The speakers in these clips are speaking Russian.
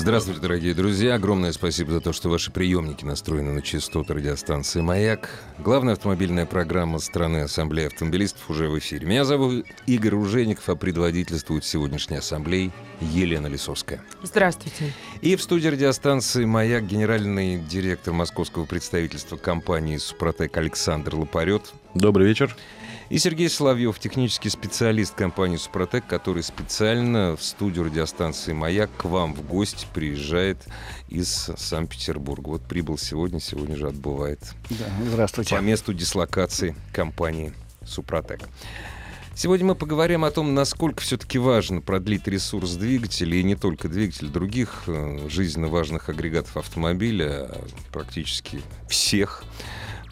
Здравствуйте, дорогие друзья. Огромное спасибо за то, что ваши приемники настроены на частоту радиостанции «Маяк». Главная автомобильная программа страны Ассамблеи автомобилистов уже в эфире. Меня зовут Игорь Ужеников, а предводительствует сегодняшней ассамблеи Елена Лисовская. Здравствуйте. И в студии радиостанции «Маяк» генеральный директор московского представительства компании «Супротек» Александр Лопарет. Добрый вечер. И Сергей Соловьев, технический специалист компании «Супротек», который специально в студию радиостанции «Маяк» к вам в гости приезжает из Санкт-Петербурга. Вот прибыл сегодня, сегодня же отбывает да, здравствуйте. по месту дислокации компании «Супротек». Сегодня мы поговорим о том, насколько все-таки важно продлить ресурс двигателя, и не только двигателя, других э, жизненно важных агрегатов автомобиля, а практически всех.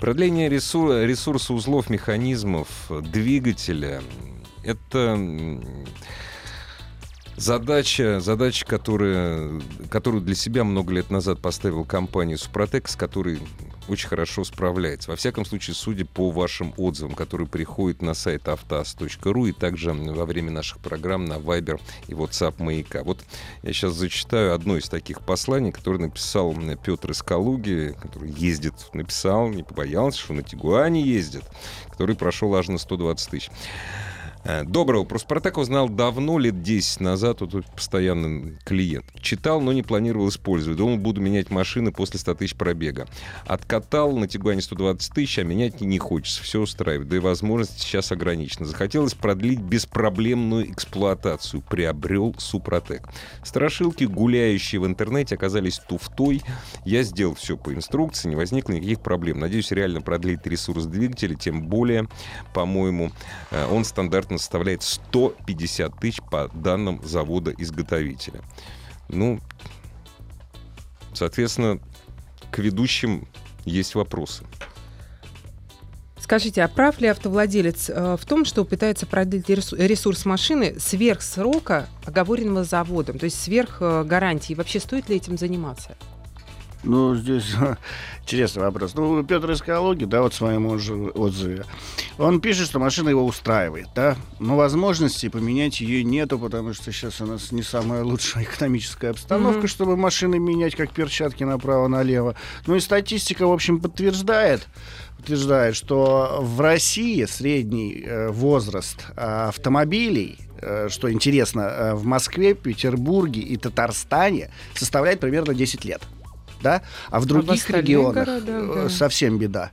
Продление ресурса, ресурса узлов, механизмов, двигателя — это Задача, задача которая, которую для себя много лет назад поставил компания «Супротек», с которой очень хорошо справляется. Во всяком случае, судя по вашим отзывам, которые приходят на сайт автоаз.ру и также во время наших программ на Viber и WhatsApp «Маяка». Вот я сейчас зачитаю одно из таких посланий, которое написал Петр из Калуги, который ездит, написал, не побоялся, что на Тигуане ездит, который прошел аж на 120 тысяч. Э, доброго. Про Спартак узнал давно, лет 10 назад. Вот постоянный клиент. Читал, но не планировал использовать. Думал, буду менять машины после 100 тысяч пробега. Откатал на Тигуане 120 тысяч, а менять не хочется. Все устраивает. Да и возможности сейчас ограничены. Захотелось продлить беспроблемную эксплуатацию. Приобрел Супротек. Страшилки, гуляющие в интернете, оказались туфтой. Я сделал все по инструкции, не возникло никаких проблем. Надеюсь, реально продлить ресурс двигателя, тем более, по-моему, э, он стандартно примерно составляет 150 тысяч по данным завода-изготовителя. Ну, соответственно, к ведущим есть вопросы. Скажите, а прав ли автовладелец э, в том, что пытается продлить ресурс машины сверх срока, оговоренного заводом, то есть сверх э, гарантии? Вообще стоит ли этим заниматься? Ну, здесь интересный вопрос. Ну, Петр из Калуги, да, вот в своем отзыве, он пишет, что машина его устраивает, да, но возможности поменять ее нету, потому что сейчас у нас не самая лучшая экономическая обстановка, mm-hmm. чтобы машины менять как перчатки направо-налево. Ну и статистика, в общем, подтверждает, утверждает, что в России средний э, возраст э, автомобилей э, что интересно, э, в Москве, Петербурге и Татарстане составляет примерно 10 лет да, а в других а в регионах городах, э, да. совсем беда.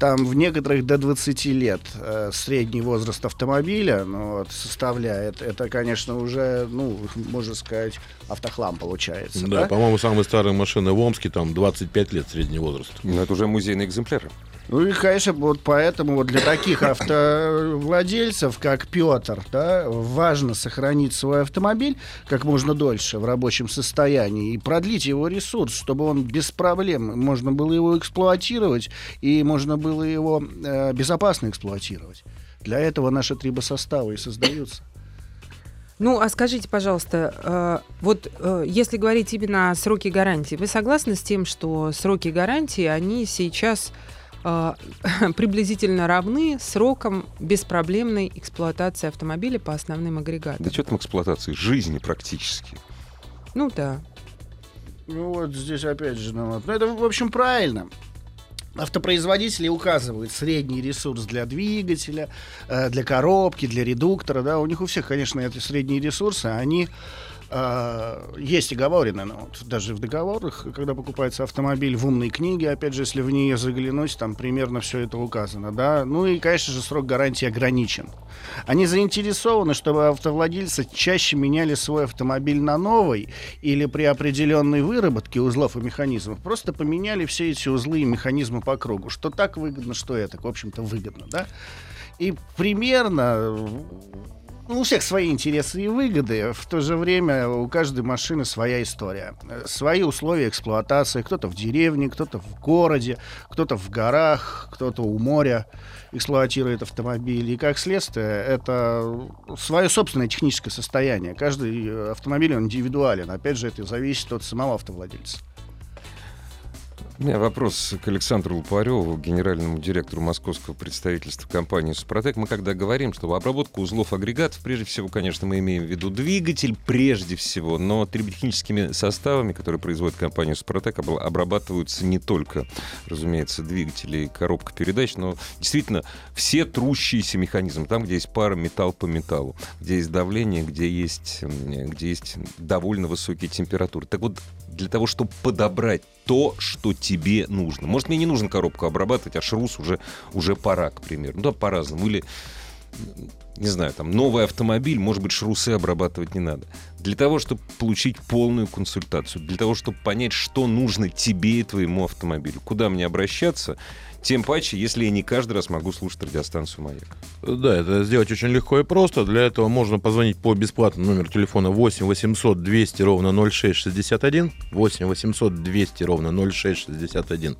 Там в некоторых до 20 лет э, средний возраст автомобиля ну, вот, составляет. Это, конечно, уже, ну, можно сказать, автохлам получается. Да, да? по-моему, самые старые машины в Омске там 25 лет средний возраст. Ну, это уже музейные экземпляры. Ну и, конечно, вот поэтому вот для таких автовладельцев, как Петр, да, важно сохранить свой автомобиль как можно дольше в рабочем состоянии и продлить его ресурс, чтобы он без проблем можно было его эксплуатировать и можно было его э, безопасно эксплуатировать. Для этого наши трибосоставы и создаются. Ну, а скажите, пожалуйста, э, вот э, если говорить именно о сроке гарантии, вы согласны с тем, что сроки гарантии, они сейчас э, приблизительно равны срокам беспроблемной эксплуатации автомобиля по основным агрегатам. Да что там эксплуатации? Жизни практически. Ну да. Ну вот здесь опять же, ну, вот. ну это в общем правильно. Автопроизводители указывают средний ресурс для двигателя, э, для коробки, для редуктора. Да, у них у всех, конечно, эти средние ресурсы, они Uh, есть оговорено, но вот даже в договорах, когда покупается автомобиль в умной книге, опять же, если в нее заглянуть, там примерно все это указано, да. Ну и, конечно же, срок гарантии ограничен. Они заинтересованы, чтобы автовладельцы чаще меняли свой автомобиль на новый или при определенной выработке узлов и механизмов просто поменяли все эти узлы и механизмы по кругу. Что так выгодно, что это, в общем-то, выгодно, да. И примерно ну, у всех свои интересы и выгоды. В то же время у каждой машины своя история. Свои условия эксплуатации. Кто-то в деревне, кто-то в городе, кто-то в горах, кто-то у моря эксплуатирует автомобиль. И как следствие, это свое собственное техническое состояние. Каждый автомобиль он индивидуален. Опять же, это зависит от самого автовладельца. У меня вопрос к Александру Лупареву, генеральному директору московского представительства компании «Супротек». Мы когда говорим, что обработка узлов агрегатов, прежде всего, конечно, мы имеем в виду двигатель прежде всего, но триботехническими составами, которые производит компания «Супротек», обрабатываются не только, разумеется, двигатели и коробка передач, но действительно все трущиеся механизмы. Там, где есть пара металл по металлу, где есть давление, где есть, где есть довольно высокие температуры. Так вот, для того, чтобы подобрать то, что тебе нужно. Может, мне не нужно коробку обрабатывать, а шрус уже, уже пора, к примеру. Ну, да, по-разному. Или, не знаю, там, новый автомобиль, может быть, шрусы обрабатывать не надо. Для того, чтобы получить полную консультацию, для того, чтобы понять, что нужно тебе и твоему автомобилю, куда мне обращаться, тем паче, если я не каждый раз могу слушать радиостанцию «Маяк». Да, это сделать очень легко и просто. Для этого можно позвонить по бесплатному номеру телефона 8 800 200 ровно 0661. 8 800 200 ровно 0661.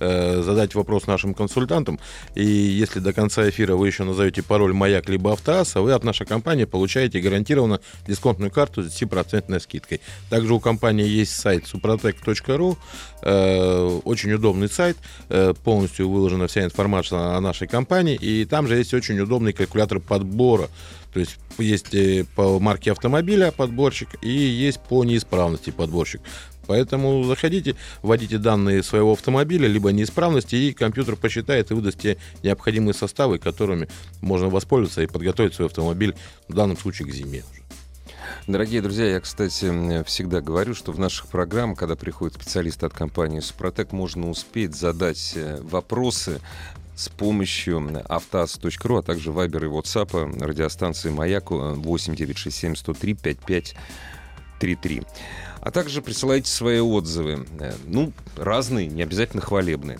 Э, задать вопрос нашим консультантам. И если до конца эфира вы еще назовете пароль «Маяк» либо «Автоасса», вы от нашей компании получаете гарантированно дисконтную карту с 10% скидкой. Также у компании есть сайт suprotec.ru. Э, очень удобный сайт. Э, полностью выложена вся информация о нашей компании. И там же есть очень удобный калькулятор подбора. То есть есть по марке автомобиля подборщик и есть по неисправности подборщик. Поэтому заходите, вводите данные своего автомобиля, либо неисправности, и компьютер посчитает и выдаст те необходимые составы, которыми можно воспользоваться и подготовить свой автомобиль, в данном случае, к зиме. Дорогие друзья, я, кстати, всегда говорю, что в наших программах, когда приходит специалист от компании «Супротек», можно успеть задать э, вопросы с помощью автоаз.ру, а также Вайбер и WhatsApp радиостанции «Маяк» 8967 103 5533. А также присылайте свои отзывы. Э, Ну, разные, не обязательно хвалебные.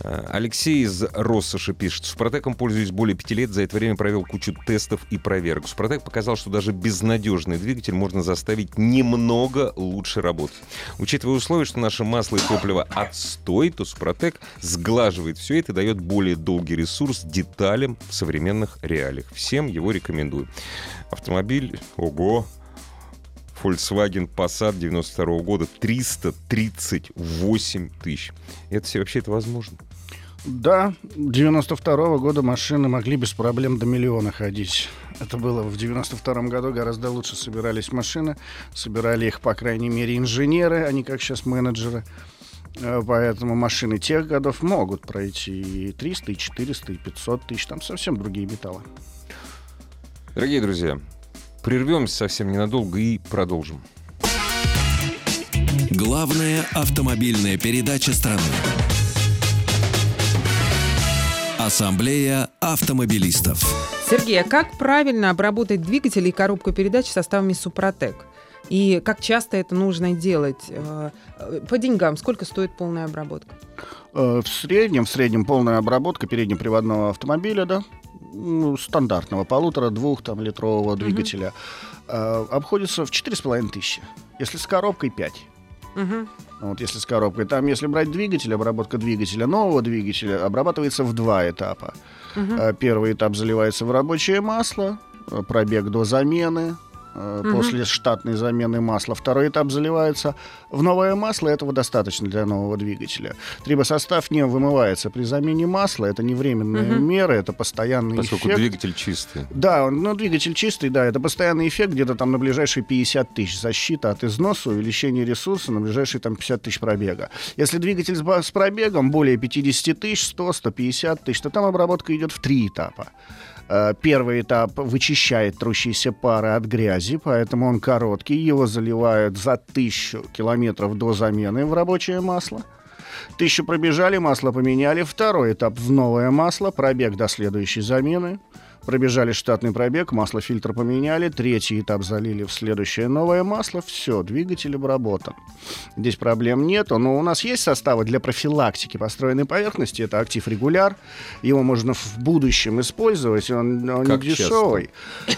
Э, Алексей из Россоши пишет. Супротеком пользуюсь более пяти лет. За это время провел кучу тестов и проверок. Супротек показал, что даже безнадежный двигатель можно заставить немного лучше работать. Учитывая условия, что наше масло и топливо отстой, то Супротек сглаживает все это и дает более долгий ресурс деталям в современных реалиях. Всем его рекомендую. Автомобиль, ого, Volkswagen Passat 92 года 338 тысяч. Это все вообще это возможно? Да, 92 года машины могли без проблем до миллиона ходить. Это было в 92 году, гораздо лучше собирались машины. Собирали их, по крайней мере, инженеры, а не как сейчас менеджеры. Э, Поэтому машины тех годов могут пройти и 300, и 400, и 500 тысяч. Там совсем другие металлы. Дорогие друзья, прервемся совсем ненадолго и продолжим. Главная автомобильная передача страны. Ассамблея автомобилистов. Сергей, а как правильно обработать двигатель и коробку передач составами Супротек? И как часто это нужно делать? Э, э, По деньгам сколько стоит полная обработка? Э, В среднем, в среднем полная обработка переднеприводного автомобиля, да, ну, стандартного, полутора-двух там литрового двигателя, э, обходится в четыре с половиной тысячи. Если с коробкой 5. Мгм. Вот если с коробкой. Там, если брать двигатель, обработка двигателя, нового двигателя обрабатывается в два этапа. Э, Первый этап заливается в рабочее масло, э, пробег до замены, э, Мгм. после штатной замены масла. Второй этап заливается в новое масло, этого достаточно для нового двигателя. Трибосостав не вымывается при замене масла, это не временные Мгм. меры, это постоянный Поскольку эффект. двигатель чистый. Да, он- ну, двигатель чистый, да, это постоянный эффект где-то там на ближайшие 50 тысяч. Защита от износа, увеличение ресурса на ближайшие там 50 тысяч пробега. Если двигатель с, с пробегом более 50 тысяч, 100, 150 тысяч, то там обработка идет в три этапа. Э, Первый этап вычищает трущиеся пары от грязи, поэтому он короткий. Его заливают за тысячу километров до замены в рабочее масло. Тысячу пробежали, масло поменяли. Второй этап в новое масло, пробег до следующей замены. Пробежали штатный пробег, масло фильтр поменяли, третий этап залили в следующее новое масло, все, двигатель обработан. Здесь проблем нету, но у нас есть составы для профилактики построенной поверхности, это актив регуляр, его можно в будущем использовать, он, он Как не дешевый.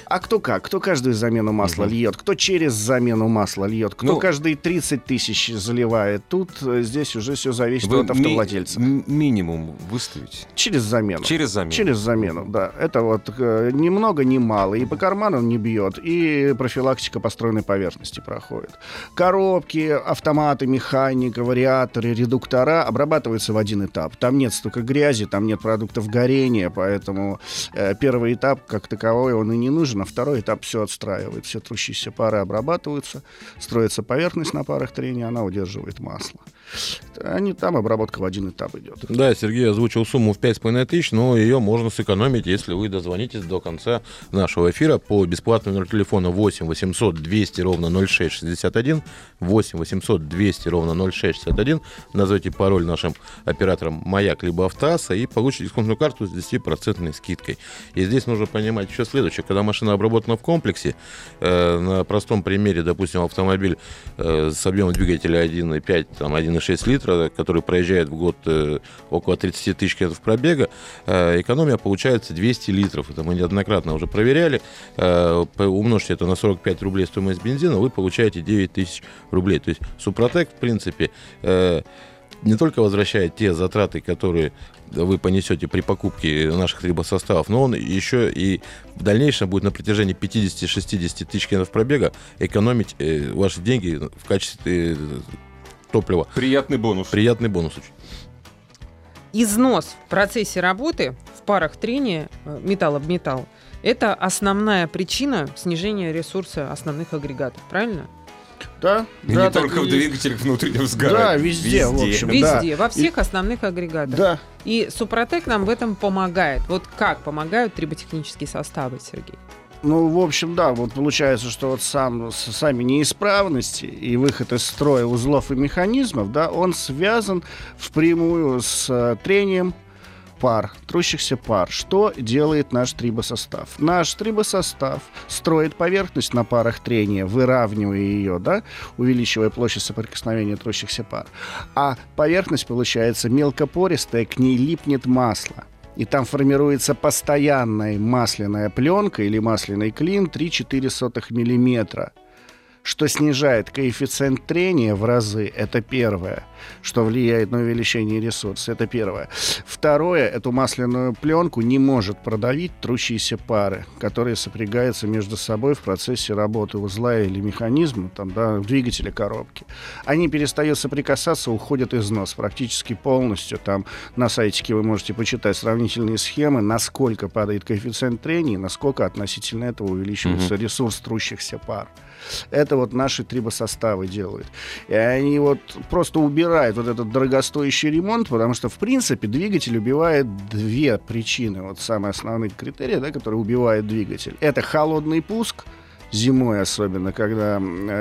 А кто как? Кто каждую замену масла льет, кто через замену масла льет, кто Ну, каждые 30 тысяч заливает. Тут э, здесь уже все зависит от автовладельца. ми- минимум выставите. Через замену. Через замену. Через замену, да. Это вот ни много, ни мало. И по карману не бьет, и профилактика построенной поверхности проходит. Коробки, автоматы, механика, вариаторы, редуктора обрабатываются в один этап. Там нет столько грязи, там нет продуктов горения, поэтому э, первый этап как таковой он и не нужен, а второй этап все отстраивает. Все трущиеся пары обрабатываются, строится поверхность на парах трения, она удерживает масло. Они там обработка в один этап идет. Да, Сергей озвучил сумму в 5,5 тысяч, но ее можно сэкономить, если вы дозвонитесь до конца нашего эфира по бесплатному номеру телефона 8 800 200 ровно 0661, 8 800 200 ровно 0661, назовите пароль нашим операторам «Маяк» либо «Автоасса» и получите дисконтную карту с 10% скидкой. И здесь нужно понимать еще следующее. Когда машина обработана в комплексе, э, на простом примере, допустим, автомобиль э, с объемом двигателя 1,5, там, 1,6 литра, который проезжает в год э, около 30 тысяч километров пробега, э, экономия получается 200 литров. Это мы неоднократно уже проверяли. Э, умножьте это на 45 рублей стоимость бензина, вы получаете 9 тысяч рублей. То есть Супротек, в принципе, э, не только возвращает те затраты, которые вы понесете при покупке наших трибосоставов, но он еще и в дальнейшем будет на протяжении 50-60 тысяч километров пробега экономить э, ваши деньги в качестве э, топлива. Приятный бонус. Приятный бонус очень. Износ в процессе работы в парах трения э, металл об металл – это основная причина снижения ресурса основных агрегатов, правильно? Да, И да, не только в и- двигателях внутреннего сгорания. Да, везде, в общем. Да. Везде, во всех основных агрегатах. Да. И Супротек нам в этом помогает. Вот как помогают триботехнические составы, Сергей? Ну, в общем, да, вот получается, что вот сам, сами неисправности и выход из строя узлов и механизмов, да, он связан впрямую с э, трением пар, трущихся пар. Что делает наш трибосостав? Наш трибосостав строит поверхность на парах трения, выравнивая ее, да, увеличивая площадь соприкосновения трущихся пар. А поверхность получается мелкопористая, к ней липнет масло. И там формируется постоянная масляная пленка или масляный клин 3-4 миллиметра что снижает коэффициент трения в разы, это первое, что влияет на увеличение ресурса, это первое. Второе, эту масляную пленку не может продавить трущиеся пары, которые сопрягаются между собой в процессе работы узла или механизма, там, да, двигателя коробки. Они перестают соприкасаться, уходят из нос практически полностью. Там на сайтике вы можете почитать сравнительные схемы, насколько падает коэффициент трения, насколько относительно этого увеличивается ресурс трущихся пар. Это вот наши трибосоставы делают. И они вот просто убирают вот этот дорогостоящий ремонт, потому что, в принципе, двигатель убивает две причины. Вот самые основные критерии, да, которые убивают двигатель. Это холодный пуск, зимой особенно, когда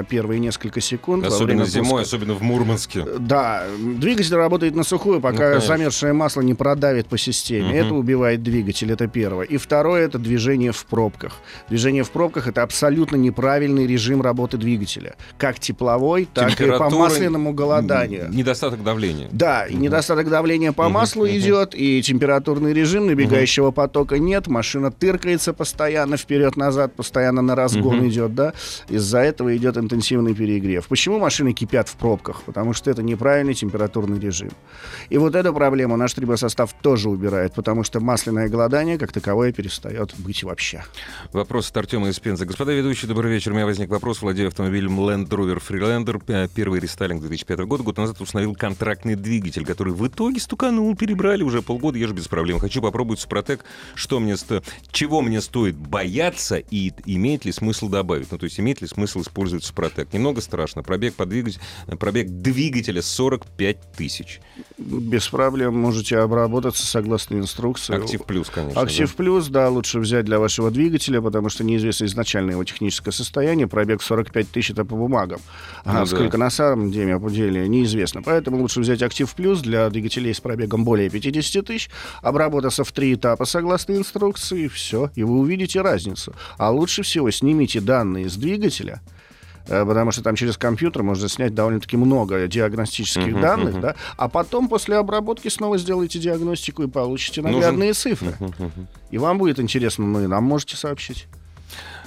первые несколько секунд... Особенно зимой, пуска- особенно в Мурманске. да, двигатель работает на сухую, Ну, пока конечно. замерзшее масло не продавит по системе. Мгм. Это убивает двигатель, это первое. И второе это движение в пробках. Движение в пробках это абсолютно неправильный режим работы двигателя, как тепловой, так и по масляному голоданию. Недостаток давления. Да, и недостаток давления по Мгм, маслу мгм. идет, и температурный режим набегающего потока нет, машина тыркается постоянно вперед-назад, постоянно на разгон Мгм. идет, да. Из-за этого идет интенсивный перегрев. Почему машины кипят в пробках? Потому что это неправильный температурный режим. И вот эту проблему наш трибосостав тоже убирает, потому что масляное голодание как таковое перестает быть вообще. Вопрос от Артема из Пензы. Господа ведущие, добрый вечер. У меня возник вопрос. Владею автомобилем Land Rover Freelander. П- Первый рестайлинг 2005 года. Год назад установил контрактный двигатель, который в итоге стуканул. Перебрали уже полгода, езжу без проблем. Хочу попробовать Супротек. Что мне сто... Чего мне стоит бояться и имеет ли смысл смысл добавить? Ну, то есть имеет ли смысл использовать Супротек? Немного страшно. Пробег, по двигатель, пробег двигателя 45 тысяч. Без проблем можете обработаться согласно инструкции. Актив плюс, конечно. Актив да? плюс, да, лучше взять для вашего двигателя, потому что неизвестно изначально его техническое состояние. Пробег 45 тысяч это по бумагам. Ну А да. сколько на самом деле, деле неизвестно. Поэтому лучше взять актив плюс для двигателей с пробегом более 50 тысяч, обработаться в три этапа согласно инструкции, все, и вы увидите разницу. А лучше всего снимите данные с двигателя, э, потому что там через компьютер можно снять довольно-таки много диагностических Мгм, данных, мгм. да, а потом после обработки снова сделаете диагностику и получите Нужен- наглядные цифры. Мгм, мгм. И вам будет интересно, ну и нам можете сообщить.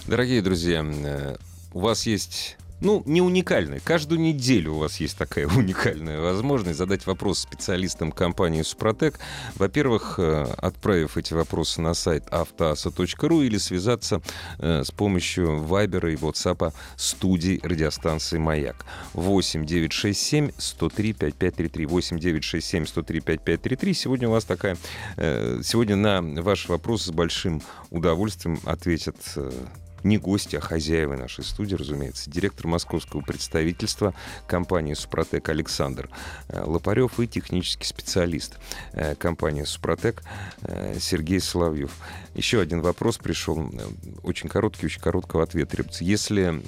Дорогие друзья, э, у вас есть... Ну, не уникальная. Каждую неделю у вас есть такая уникальная возможность задать вопрос специалистам компании «Супротек». Во-первых, э, отправив эти вопросы на сайт автоаса.ру или связаться э, с помощью Вайбера и WhatsApp студии радиостанции «Маяк». 8 967 103 5533. 8 967 103 5533. Сегодня у вас такая... э, Сегодня на ваш вопрос с большим удовольствием ответят не гости, а хозяева нашей студии, разумеется. Директор московского представительства компании «Супротек» Александр э, Лопарев и технический специалист э, компании «Супротек» э, Сергей Соловьев. Еще один вопрос пришел, очень короткий, очень короткого ответа требуется. Если,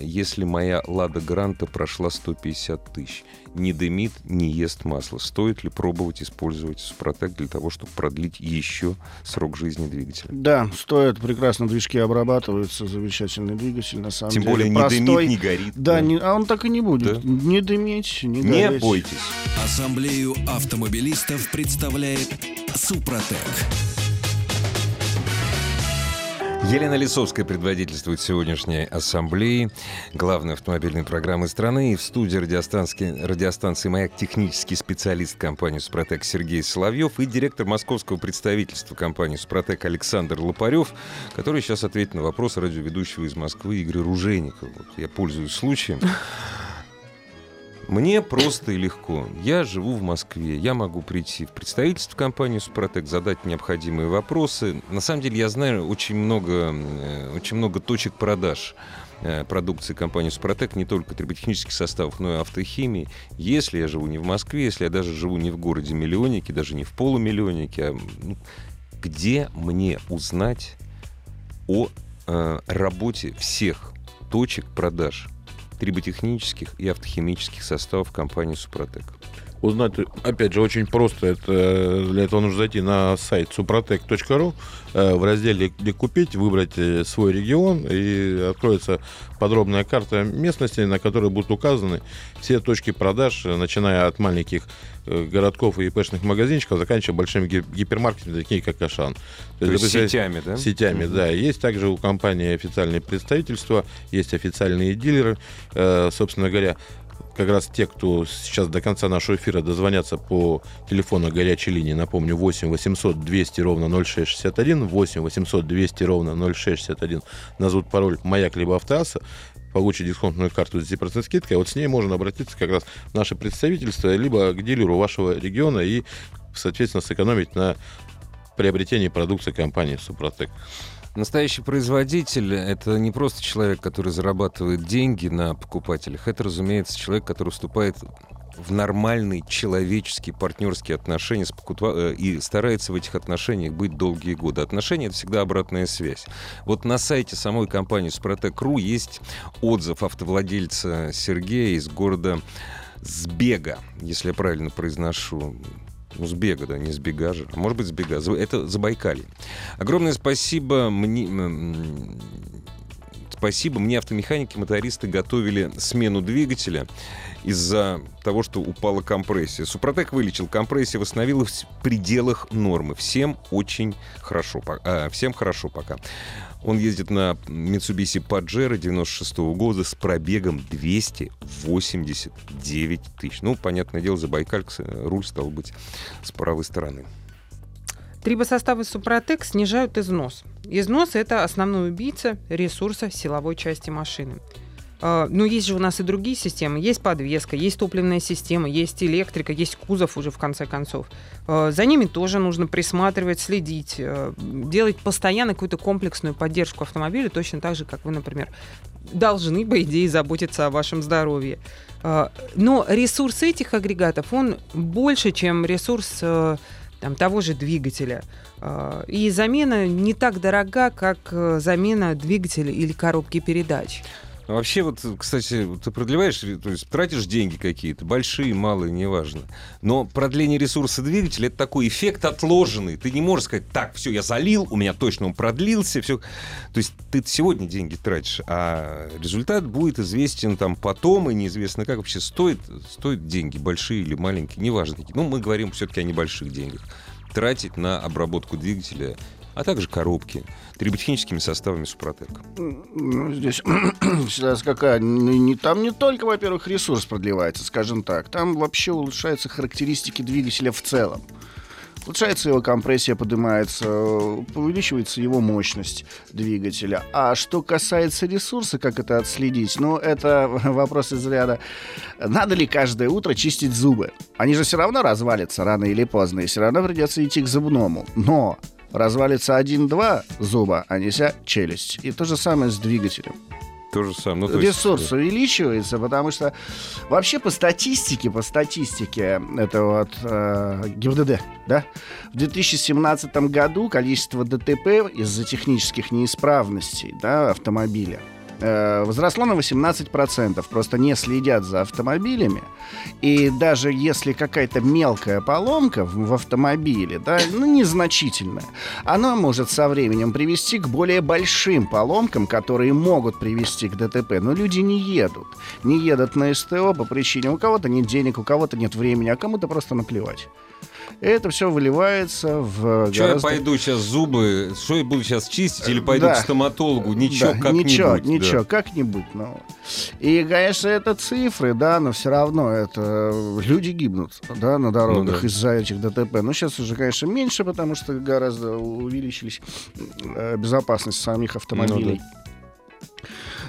если моя «Лада Гранта» прошла 150 тысяч, не дымит, не ест масло, стоит ли пробовать использовать «Супротек» для того, чтобы продлить еще срок жизни двигателя? Да, стоит, прекрасно движки обрабатываются, замечательный двигатель, на самом Тем деле. более не простой. дымит, не горит. Да, не- а он так и не будет. Да? Не дымить, не, Не гореть. бойтесь. Ассамблею автомобилистов представляет Супротек. Елена Лисовская предводительствует сегодняшней ассамблеи главной автомобильной программы страны. И в студии радиостанции, радиостанции «Маяк» технический специалист компании «Супротек» Сергей Соловьев и директор московского представительства компании «Супротек» Александр Лопарев, который сейчас ответит на вопрос радиоведущего из Москвы Игоря Ружейникова. Вот я пользуюсь случаем. Мне просто и легко. Я живу в Москве. Я могу прийти в представительство компании «Супротек», задать необходимые вопросы. На самом деле я знаю очень много, э, очень много точек продаж э, продукции компании «Супротек», не только триботехнических составов, но и автохимии. Если я живу не в Москве, если я даже живу не в городе-миллионнике, даже не в полумиллионнике, а где мне узнать о э, работе всех точек продаж триботехнических и автохимических составов компании «Супротек». Узнать, опять же, очень просто. Это, для этого нужно зайти на сайт suprotec.ru, э, в разделе «Где купить», выбрать э, свой регион, и откроется подробная карта местности, на которой будут указаны все точки продаж, э, начиная от маленьких городков и ИПшных магазинчиков, заканчивая большими ги- гипермаркетами, такими как Ашан. То есть допустим, сетями, да? Сетями, Мгм. да. Есть также у компании официальные представительства, есть официальные дилеры. Собственно говоря, как раз те, кто сейчас до конца нашего эфира дозвонятся по телефону горячей линии, напомню, 8 800 200 ровно 0661, 8 800 200 ровно 0661, назовут пароль «Маяк» либо «Автоасса», получит дисконтную карту с 10% скидкой, вот с ней можно обратиться как раз в наше представительство, либо к дилеру вашего региона и, соответственно, сэкономить на приобретении продукции компании «Супротек». Настоящий производитель — это не просто человек, который зарабатывает деньги на покупателях. Это, разумеется, человек, который вступает в нормальные человеческие партнерские отношения с покупа- э, и старается в этих отношениях быть долгие годы. Отношения — это всегда обратная связь. Вот на сайте самой компании «Супротек.ру» есть отзыв автовладельца Сергея из города Сбега, если я правильно произношу. Ну, Сбега, да, не Сбега же. Может быть, Сбега. За- Это Забайкалье. Огромное спасибо мне... Спасибо. Мне автомеханики, мотористы готовили смену двигателя из-за того, что упала компрессия. Супротек вылечил, компрессия восстановилась в пределах нормы. Всем очень хорошо. а, всем хорошо пока. Он ездит на Mitsubishi Pajero 96 года с пробегом 289 тысяч. Ну, понятное дело, Забайкальк, э, руль стал быть с правой стороны. Трибосоставы Супротек снижают износ. Износ – это основной убийца ресурса силовой части машины. э, ну, есть же у нас и другие системы. Есть подвеска, есть топливная система, есть электрика, есть кузов уже в конце концов. Э, за ними тоже нужно присматривать, следить, э, делать постоянно какую-то комплексную поддержку автомобиля, точно так же, как вы, например, должны, по идее, заботиться о вашем здоровье. Э, но ресурс этих агрегатов, он больше, чем ресурс э, там, того же двигателя. Э, И замена не так дорога, как э, замена двигателя или коробки передач. Вообще, вот, кстати, ты продлеваешь, то есть тратишь деньги какие-то, большие, малые, неважно. Но продление ресурса двигателя это такой эффект отложенный. Ты не можешь сказать, так, все, я залил, у меня точно он продлился, все. То есть ты сегодня деньги тратишь, а результат будет известен там потом, и неизвестно как вообще стоит, стоит деньги, большие или маленькие, неважно. Ну, мы говорим все-таки о небольших деньгах. Тратить на обработку двигателя а также коробки триботехническими составами Супротек. Ну, здесь ситуация какая? Не- там не только, во-первых, ресурс продлевается, скажем так. Там вообще улучшаются характеристики двигателя в целом. Улучшается его компрессия, поднимается, увеличивается его мощность двигателя. А что касается ресурса, как это отследить? Ну, это вопрос из ряда. Надо ли каждое утро чистить зубы? Они же все равно развалятся рано или поздно, и все равно придется идти к зубному. Но развалится один-два зуба, а не вся челюсть. И то же самое с двигателем. То же самое. Ну, то есть, Ресурс увеличивается, потому что вообще по статистике, по статистике, это вот э, ГИБДД, да, в 2017 году количество ДТП из-за технических неисправностей, да, автомобиля э, возросло на 18%. Просто не следят за автомобилями. И даже если какая-то мелкая поломка в, в автомобиле, да, ну, незначительная, она может со временем привести к более большим поломкам, которые могут привести к ДТП. Но люди не едут. Не едут на СТО по причине у кого-то нет денег, у кого-то нет времени, а кому-то просто наплевать. Это все выливается в Что я гораздо- пойду сейчас зубы, что я буду сейчас чистить или пойду Да. к стоматологу? Ничего, Да, как-нибудь. Ничего, да. ничего, как-нибудь. Ну. И, конечно, это цифры, да, но все равно это люди гибнут, да, на дорогах Ну да. из-за этих ДТП. Но сейчас уже, конечно, меньше, потому что гораздо увеличились э, безопасность самих автомобилей.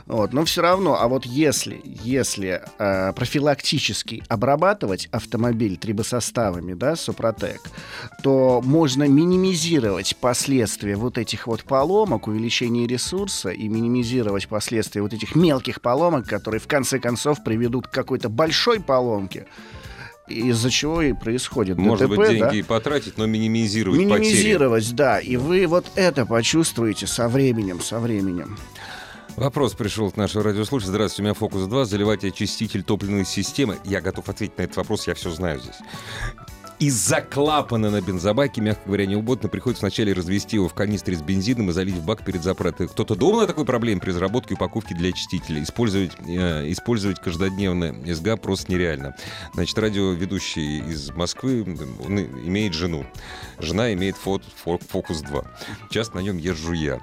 Вот, но все равно, а вот если, если э, профилактически обрабатывать автомобиль трибосоставами, да, Супротек, то можно минимизировать последствия вот этих вот поломок, увеличения ресурса и минимизировать последствия вот этих мелких поломок, которые в конце концов приведут к какой-то большой поломке, из-за чего и происходит Может ДТП, быть, деньги да? и потратить, но минимизировать потери. Минимизировать, да, и вы вот это почувствуете со временем, со временем. Вопрос пришел от нашего радиослушателя. Здравствуйте, у меня Фокус 2, заливать очиститель топливной системы. Я готов ответить на этот вопрос, я все знаю здесь. Из-за клапана на бензобаке, мягко говоря, неуботно приходится вначале развести его в канистре с бензином и залить в бак перед заправкой. Кто-то думал о такой проблеме при разработке и упаковке для очистителя. Использовать, э, использовать каждодневно СГА просто нереально. Значит, радиоведущий из Москвы, он имеет жену. Жена имеет Фокус 2. Часто на нем езжу я.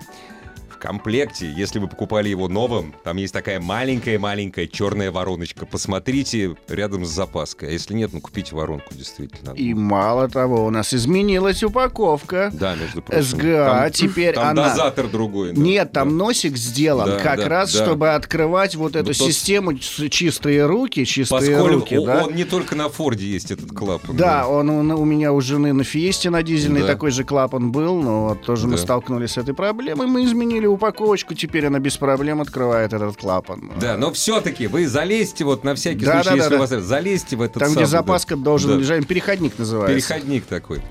Комплекте, если вы покупали его новым, там есть такая маленькая-маленькая черная вороночка. Посмотрите рядом с запаской. А если нет, ну купите воронку, действительно. И мало того, у нас изменилась упаковка. Да, между прочим. СГА, Там- теперь там она- дозатор другой. да. Нет, там Да. носик сделан Да, как да, раз, да. чтобы открывать вот эту Ну, тот- систему ч- чистые руки, чистые Поскольку руки, о- да. он не только на Форде есть этот клапан. Да, он, он у меня у жены на Фиесте на дизельной Да. такой же клапан был, но вот тоже мы Да. столкнулись с этой проблемой, мы изменили упаковочку, теперь она без проблем открывает этот клапан. Да, но все-таки вы залезьте вот на всякий Да, случай, да, если да, у вас залезьте в этот Там, где самый, да. запаска должен Да. лежать, переходник называется. Переходник такой.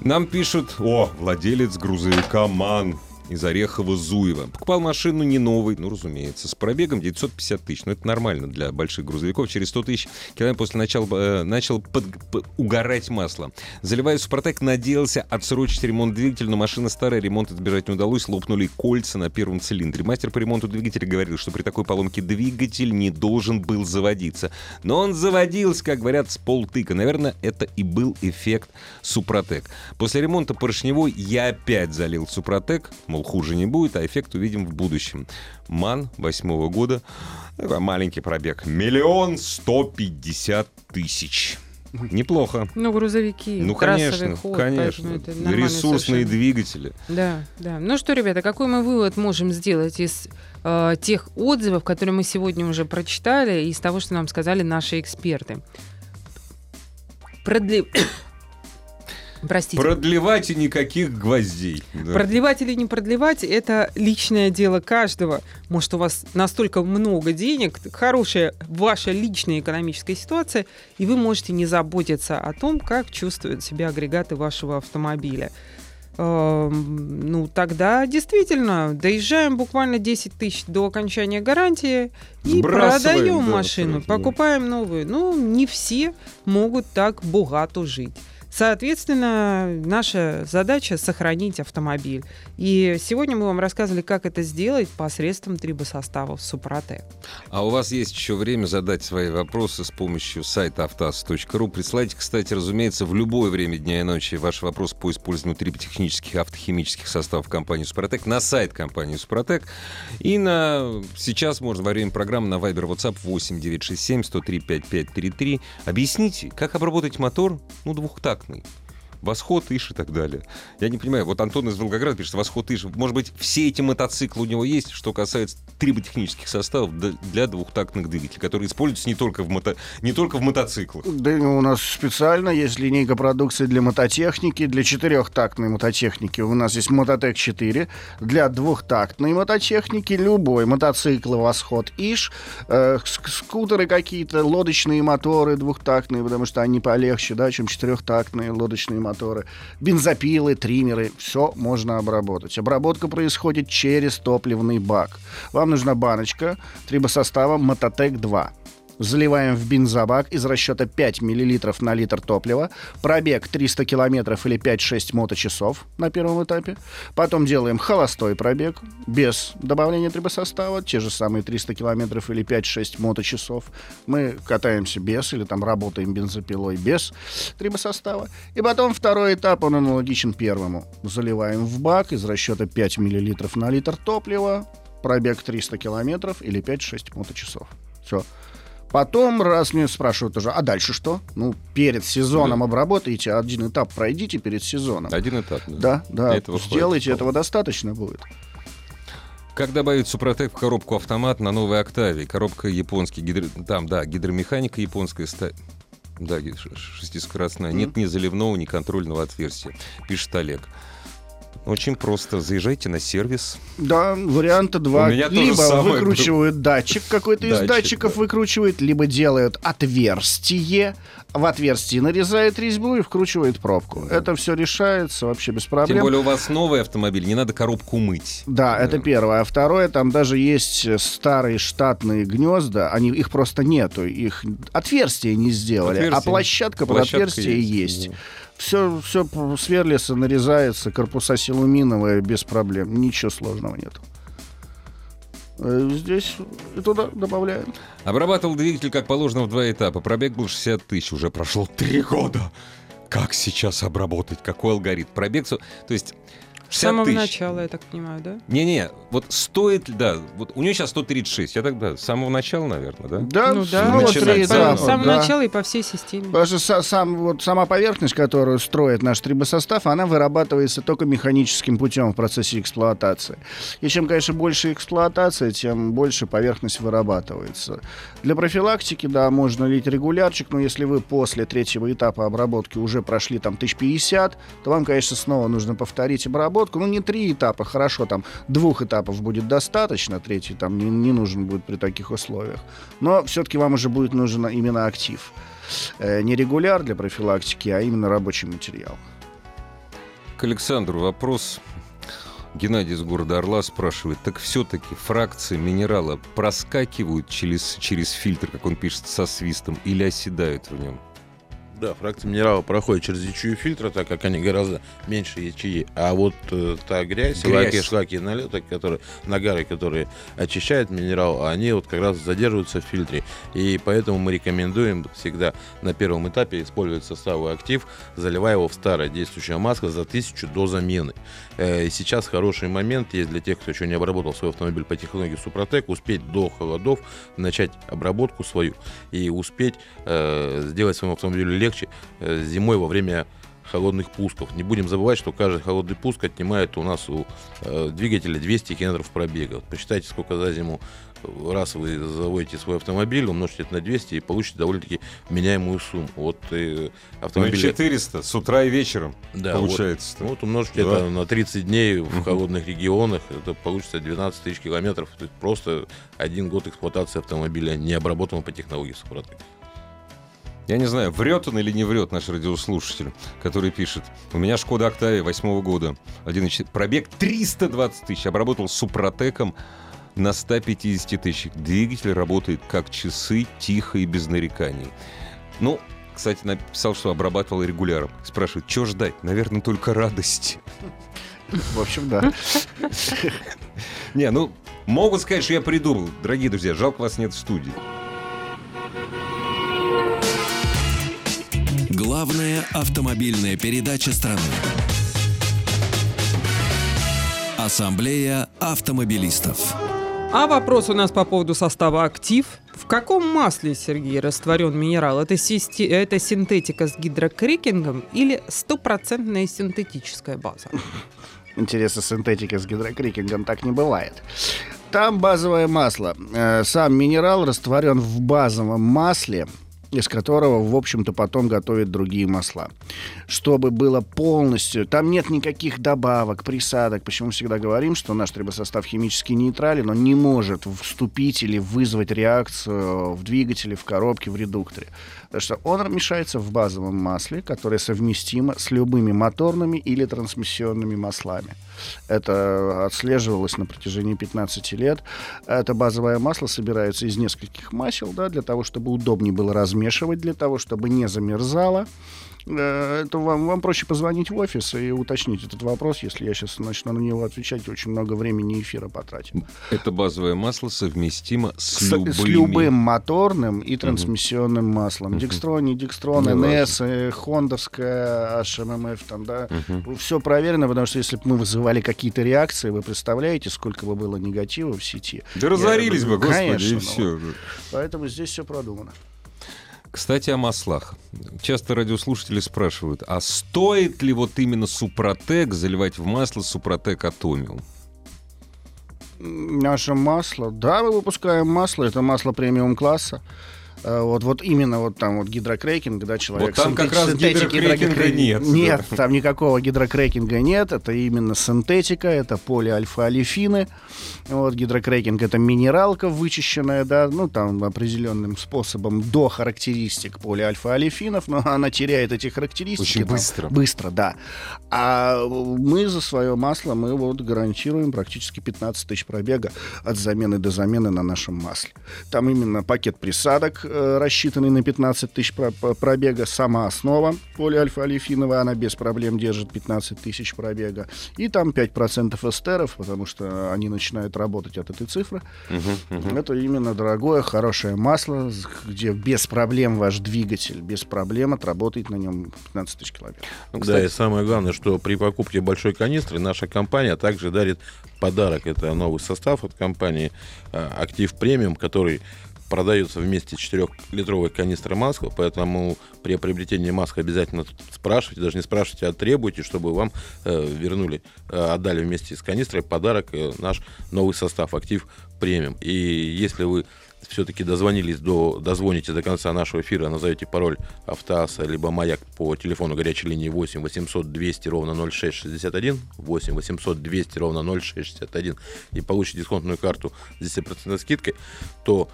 Нам пишут, о, владелец грузовика МАН из Орехова-Зуева. Покупал машину не новой, ну, разумеется, с пробегом 950 тысяч. Ну, это нормально для больших грузовиков. Через 100 тысяч километров после начала э, начал под- п- угорать масло. Заливая Супротек, надеялся отсрочить ремонт двигателя, но машина старая, ремонт избежать не удалось. Лопнули кольца на первом цилиндре. Мастер по ремонту двигателя говорил, что при такой поломке двигатель не должен был заводиться. Но он заводился, как говорят, с полтыка. Наверное, это и был эффект Супротек. После ремонта поршневой я опять залил Супротек, мол, хуже не будет, а эффект увидим в будущем. МАН восьмого года, такой маленький пробег, миллион сто пятьдесят тысяч. Неплохо. Ну, грузовики, Ну, конечно, ход, конечно. Ресурсные совершенно. двигатели. Да, да. Ну что, ребята, какой мы вывод можем сделать из э, тех отзывов, которые мы сегодня уже прочитали, и из того, что нам сказали наши эксперты? Продли... Простите. Продлевать и никаких гвоздей. Да. Продлевать или не продлевать, это личное дело каждого. Может, у вас настолько много денег, хорошая ваша личная экономическая ситуация, и вы можете не заботиться о том, как чувствуют себя агрегаты вашего автомобиля. Эм, Ну, тогда действительно, доезжаем буквально 10 тысяч до окончания гарантии и продаем да, машину, покупаем новую. Ну, не все могут так богато жить. Соответственно, наша задача сохранить автомобиль. И сегодня мы вам рассказывали, как это сделать посредством трибосоставов Супротек. А у вас есть еще время задать свои вопросы с помощью сайта автоаз.ру. Присылайте, кстати, разумеется, в любое время дня и ночи ваш вопрос по использованию триботехнических автохимических составов компании «Супротек» на сайт компании «Супротек». И на... сейчас можно во время программы на Viber WhatsApp 8 967 103 5533. Объясните, как обработать мотор, ну, двухтактный. Восход, Иш и так далее. Я не понимаю, вот Антон из Волгограда пишет, Восход, Иш. Может быть, все эти мотоциклы у него есть, что касается триботехнических составов для двухтактных двигателей, которые используются не только в, мото... не только в мотоциклах. Да, ну, у нас специально есть линейка продукции для мототехники, для четырехтактной мототехники. У нас есть Мототек 4. Для двухтактной мототехники любой мотоцикл, восход ИШ, э, ск- скутеры какие-то, лодочные моторы двухтактные, потому что они полегче, да, чем четырехтактные лодочные моторы. Бензопилы, триммеры, все можно обработать. Обработка происходит через топливный бак. Вам нужна баночка трибосостава Мототек 2 заливаем в бензобак из расчета 5 мл на литр топлива, пробег 300 километров или 5-6 моточасов на первом этапе. Потом делаем холостой пробег без добавления трибосостава, те же самые 300 километров или 5-6 моточасов. Мы катаемся без или там работаем бензопилой без трибосостава. И потом второй этап, он аналогичен первому. Заливаем в бак из расчета 5 мл на литр топлива, пробег 300 километров или 5-6 моточасов. Все. Потом, раз мне спрашивают уже, а дальше что? Ну, перед сезоном обработаете, один этап пройдите перед сезоном. Один этап. да. Да, да, Этого хватит сделайте, вполне. этого достаточно будет. Как добавить Супротек в коробку автомат на новой Октаве? Коробка японский, гидро... там, да, гидромеханика японская, ста... да, шестискоростная. Нет ни заливного, ни контрольного отверстия, пишет Олег. Очень просто. Заезжайте на сервис. Да, варианта два. Либо выкручивают датчик какой-то из Датчик, датчиков да. выкручивают, либо делают отверстие, в отверстие нарезает резьбу и вкручивает пробку. Это все решается вообще без проблем. Тем более у вас новый автомобиль, не надо коробку мыть. Да, это первое. А второе, там даже есть э, старые штатные гнезда, они, их просто нету, их отверстия не сделали, а Отверстия. площадка под Площадка отверстие есть, есть. да. Все, все сверлится, нарезается, корпуса силуминовые без проблем, ничего сложного нет. Э, Здесь и туда добавляем. Обрабатывал двигатель, как положено, в два этапа. Пробег был 60 тысяч, уже прошло три года. Как сейчас обработать? Какой алгоритм? Пробег... То есть С 60 самого тысяч. начала, я так понимаю, да? Не-не, вот стоит, ли- да, вот у нее сейчас 136, я тогда с самого начала, наверное, да? Да, ну да, вот начинать три с самого да. начала и по всей системе. Потому что са- сам, вот, сама поверхность, которую строит наш трибосостав, она вырабатывается только механическим путем в процессе эксплуатации. И чем, конечно, больше эксплуатация, тем больше поверхность вырабатывается. Для профилактики, да, можно лить регулярчик, но если вы после третьего этапа обработки уже прошли там 1050, то вам, конечно, снова нужно повторить обработку. Ну, не три этапа, хорошо, там двух этапов будет достаточно, третий там не, не нужен будет при таких условиях. Но все-таки вам уже будет нужен именно актив. Э, не регуляр для профилактики, а именно рабочий материал. К Александру вопрос. Геннадий из города Орла спрашивает, так все-таки фракции минерала проскакивают через, через фильтр, как он пишет, со свистом, или оседают в нем? Да, фракция минерала проходит через ячею фильтра, так как они гораздо меньше ячеи. А вот э, та грязь, Грязь. шлаки, шлаки и налеты, которые, нагары, которые очищают минерал, они вот как раз задерживаются в фильтре. И поэтому мы рекомендуем всегда на первом этапе использовать составы актив, заливая его в старое действующее масло за тысячу до замены. Э, и сейчас хороший момент есть для тех, кто еще не обработал свой автомобиль по технологии Супротек, успеть до холодов начать обработку свою и успеть э, сделать своему автомобилю легче легче э, зимой во время холодных пусков. Не будем забывать, что каждый холодный пуск отнимает у нас у э, двигателя 200 километров пробега. Вот посчитайте, сколько за зиму раз вы заводите свой автомобиль, умножите это на 200 и получите довольно-таки меняемую сумму. Вот э, автомобиль... Ну, 400 с утра и вечером да, получается. Вот, вот умножите да. это на 30 дней в uh-huh. холодных регионах, это получится 12 тысяч километров. То есть просто один год эксплуатации автомобиля не обработан по технологии Супротек. Я не знаю, врет он или не врет наш радиослушатель, который пишет. У меня Шкода Октавия восьмого года. Один пробег 320 тысяч. Обработал Супротеком на 150 тысяч. Двигатель работает как часы, тихо и без нареканий. Ну, кстати, написал, что обрабатывал регуляром. Спрашивает, что ждать? Наверное, только радости. В общем, да. Не, ну, могут сказать, что я придумал. Дорогие друзья, жалко вас нет в студии. Главная автомобильная передача страны. Ассамблея автомобилистов. А вопрос у нас по поводу состава «Актив». В каком масле, Сергей, растворен минерал? Это, систи... это синтетика с гидрокрекингом или стопроцентная синтетическая база? Интересно, синтетика с гидрокрекингом так не бывает. Там базовое масло. Э, сам минерал растворен в базовом масле, из которого, в общем-то, потом готовят другие масла. Чтобы было полностью... Там нет никаких добавок, присадок. Почему всегда говорим, что наш трибосостав химически нейтрален, он не может вступить или вызвать реакцию в двигателе, в коробке, в редукторе. Потому что он мешается в базовом масле, которое совместимо с любыми моторными или трансмиссионными маслами. Это отслеживалось на протяжении 15 лет. Это базовое масло собирается из нескольких масел, да, для того, чтобы удобнее было размешивать, для того, чтобы не замерзало. Э, это вам, вам проще позвонить в офис и уточнить этот вопрос, если я сейчас начну на него отвечать, очень много времени эфира потратим. Это базовое масло совместимо с, с, любыми... с любым моторным и трансмиссионным uh-huh. маслом. Декстрон, не Декстрон, НС, э, Хондовская, HMMF, там, да. Uh-huh. Все проверено, потому что если бы мы вызывали какие-то реакции, вы представляете, сколько бы было негатива в сети. Да разорились бы, господи, Конечно, и все. Ну, поэтому здесь все продумано. Кстати, о маслах. Часто радиослушатели спрашивают, а стоит ли вот именно Супротек заливать в масло Супротек Атомиум? Наше масло, да, мы выпускаем масло, это масло премиум класса. Э, вот, вот именно вот там вот гидрокрекинг, да, человек... Вот там как раз гидрокрекинга нет. Нет, да. там никакого гидрокрекинга нет, это именно синтетика, это полиальфа-алифины. Вот гидрокрекинг это минералка вычищенная, да, ну там определенным способом до характеристик полиальфа-алифинов, но она теряет эти характеристики. Очень там, быстро. Быстро, да. А мы за свое масло, мы вот гарантируем практически 15 тысяч пробега от замены до замены на нашем масле. Там именно пакет присадок, рассчитанный на 15 тысяч пробега, сама основа полиальфа-алифиновая, она без проблем держит 15 тысяч пробега. И там 5% эстеров, потому что они начинают работать от этой цифры. Угу, угу. Это именно дорогое, хорошее масло, где без проблем ваш двигатель, без проблем отработает на нем 15 тысяч километров. Ну, кстати, да, и самое главное, что при покупке большой канистры наша компания также дарит подарок. Это новый состав от компании а, Актив Премиум, который продается вместе 4-литровой канистры масла, поэтому при приобретении маска обязательно спрашивайте, даже не спрашивайте, а требуйте, чтобы вам э, вернули, э, отдали вместе с канистрой подарок э, наш новый состав «Актив премиум». И если вы все-таки дозвонились до, дозвоните до конца нашего эфира, назовете пароль Автоаса либо Маяк по телефону горячей линии 8 800 200 ровно 0661, 8 800 200 ровно 0661 и получите дисконтную карту с 10% скидкой, то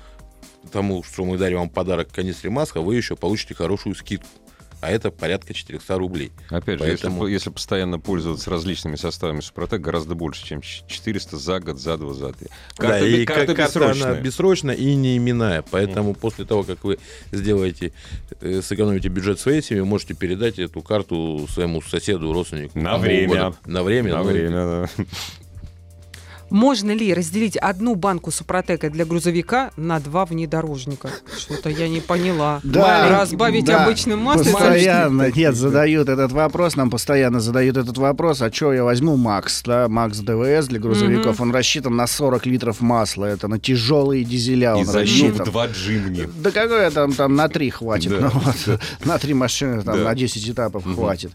тому, что мы дарим вам подарок канистре маска, вы еще получите хорошую скидку. А это порядка 400 рублей. Опять Поэтому... же, если, если постоянно пользоваться различными составами Супротек, гораздо больше, чем 400 за год, за два, за три. Карта, да, и карта, карта бессрочная. Она бессрочная и не именная. Поэтому mm. после того, как вы сделаете, э, сэкономите бюджет своей семьи, можете передать эту карту своему соседу, родственнику. На время. На время. На ну, время, да. Можно ли разделить одну банку Супротека для грузовика на два внедорожника? Что-то я не поняла. Да, Разбавить да, обычным маслом. Постоянно, нет, задают этот вопрос, нам постоянно задают этот вопрос, а что я возьму Макс, да, Макс ДВС для грузовиков, он рассчитан на 40 литров масла, это на тяжелые дизеля И он в рассчитан. два джимни. Да какое там, там на три хватит, Да, ну вот, на три машины, там, Да. на 10 этапов хватит.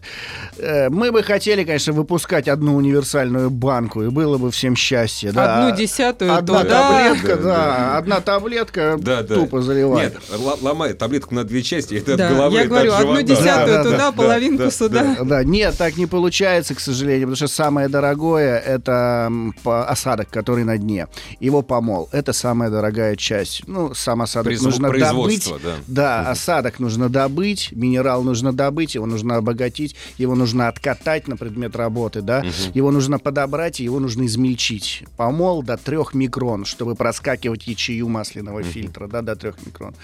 Э, Мы бы хотели, конечно, выпускать одну универсальную банку, и было бы всем счастье. Да. Одну десятую Одна туда. таблетка, Да, да, да. одна таблетка Да, да. тупо заливает. Нет, л- ломай таблетку на две части, это Да, от головы, я это говорю, от одну десятую Да, да, туда, да, половинку да, сюда. Да, нет, так не получается, к сожалению, потому что самое дорогое это осадок, который на дне. Его помол. Это самая дорогая часть. Ну, сам осадок нужно добыть. Да, осадок нужно добыть, минерал нужно добыть, его нужно обогатить, его нужно откатать на предмет работы, да, его нужно подобрать, и его нужно измельчить. Помол до трех микрон, чтобы проскакивать ячею масляного фильтра, да, до трех микрон.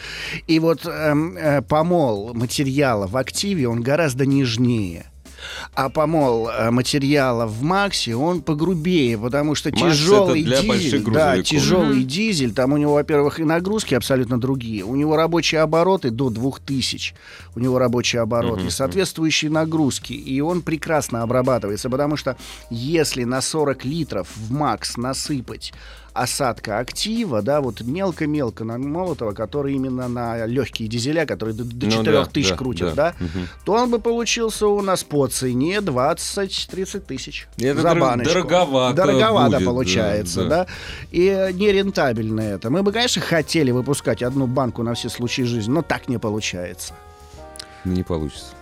И вот эм, э, помол материала в активе, он гораздо нежнее. А помол э, материала в Максе, он погрубее, потому что Макс тяжелый это для больших дизель, да, тяжелый дизель, там у него, во-первых, и нагрузки абсолютно другие. У него рабочие обороты до 2000. У него рабочие обороты и соответствующие нагрузки. И он прекрасно обрабатывается, потому что если на 40 литров в Макс насыпать осадка актива, да, вот мелко-мелко намолотого, который именно на легкие дизеля, которые до, до Ну 4000 да, да, крутят, да. да, то он бы получился у нас по цене 20-30 тысяч Это за баночку. дороговато Дороговато будет, получается, да, да, да. И э, нерентабельно это. Мы бы, конечно, хотели выпускать одну банку на все случаи жизни, но так не получается. Ну, Не получится.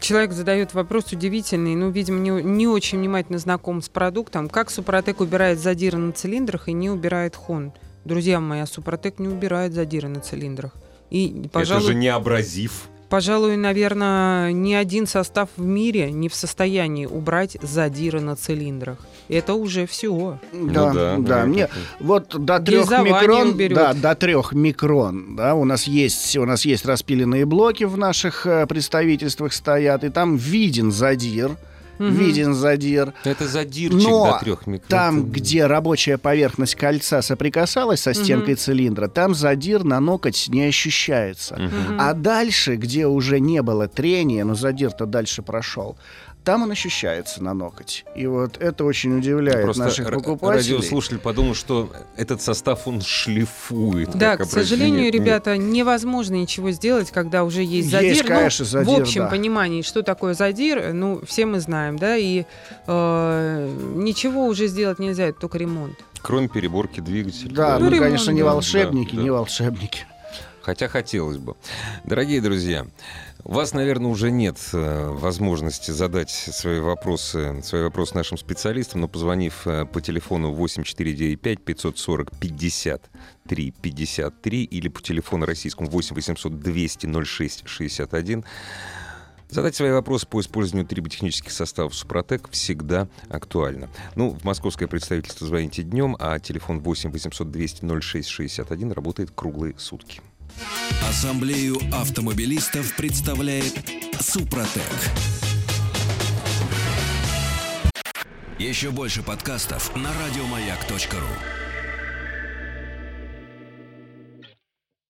Человек задает вопрос удивительный, ну, видимо, не, не очень внимательно знаком с продуктом. Как Супротек убирает задиры на цилиндрах и не убирает хон? Друзья мои, а Супротек не убирает задиры на цилиндрах. И, пожалуй, Это же не абразив. Пожалуй, наверное, ни один состав в мире не в состоянии убрать задиры на цилиндрах. Это уже все. Да, да, да. да, Мне это- вот до трех микрон, уберет. да, до трех микрон, да, у нас есть, у нас есть распиленные блоки в наших э, представительствах стоят, и там виден задир, виден задир. Это задирчик Но до трех микрон. Там, где рабочая поверхность кольца соприкасалась со стенкой цилиндра, там задир на ноготь не ощущается. А дальше, где уже не было трения, но задир-то дальше прошел, там он ощущается на ноготь. И вот это очень удивляет Просто наших покупателей. радиослушатель подумал, что этот состав он шлифует. Да, к сожалению. Нет. ребята, невозможно ничего сделать, когда уже есть задир. Есть, Ну, конечно, задир, В общем да. понимании, что такое задир, ну, все мы знаем, да, и э, ничего уже сделать нельзя, это только ремонт. Кроме переборки двигателя. Да, Ну, мы, ремонт, конечно, не волшебники, Да, не да. волшебники. Хотя хотелось бы. Дорогие друзья, у вас, наверное, уже нет э, возможности задать свои вопросы, свои вопросы нашим специалистам, но позвонив э, по телефону 8495 540 53 53 или по телефону российскому 8 800 200 06 61, Задать свои вопросы по использованию триботехнических составов «Супротек» всегда актуально. Ну, в московское представительство звоните днем, а телефон 8 800 200 06 61 работает круглые сутки. Ассамблею автомобилистов представляет Супротек. Еще больше подкастов на радиомаяк.ру.